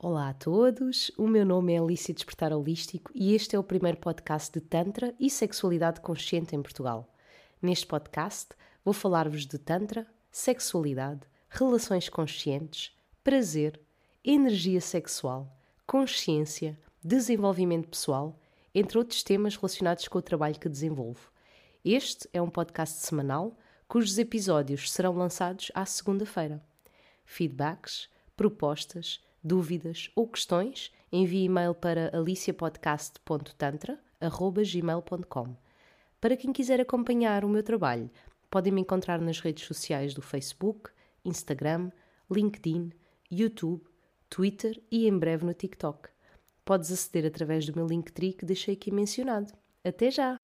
Olá a todos, o meu nome é Alicia Despertar Holístico e este é o primeiro podcast de Tantra e Sexualidade Consciente em Portugal. Neste podcast vou falar-vos de Tantra, sexualidade, relações conscientes, prazer, energia sexual, consciência, desenvolvimento pessoal, entre outros temas relacionados com o trabalho que desenvolvo. Este é um podcast semanal cujos episódios serão lançados à segunda-feira. Feedbacks, propostas, dúvidas ou questões, envie e-mail para aliciapodcast.tantra.gmail.com. Para quem quiser acompanhar o meu trabalho, podem me encontrar nas redes sociais do Facebook, Instagram, LinkedIn, YouTube, Twitter e em breve no TikTok. Podes aceder através do meu Linktree que deixei aqui mencionado. Até já!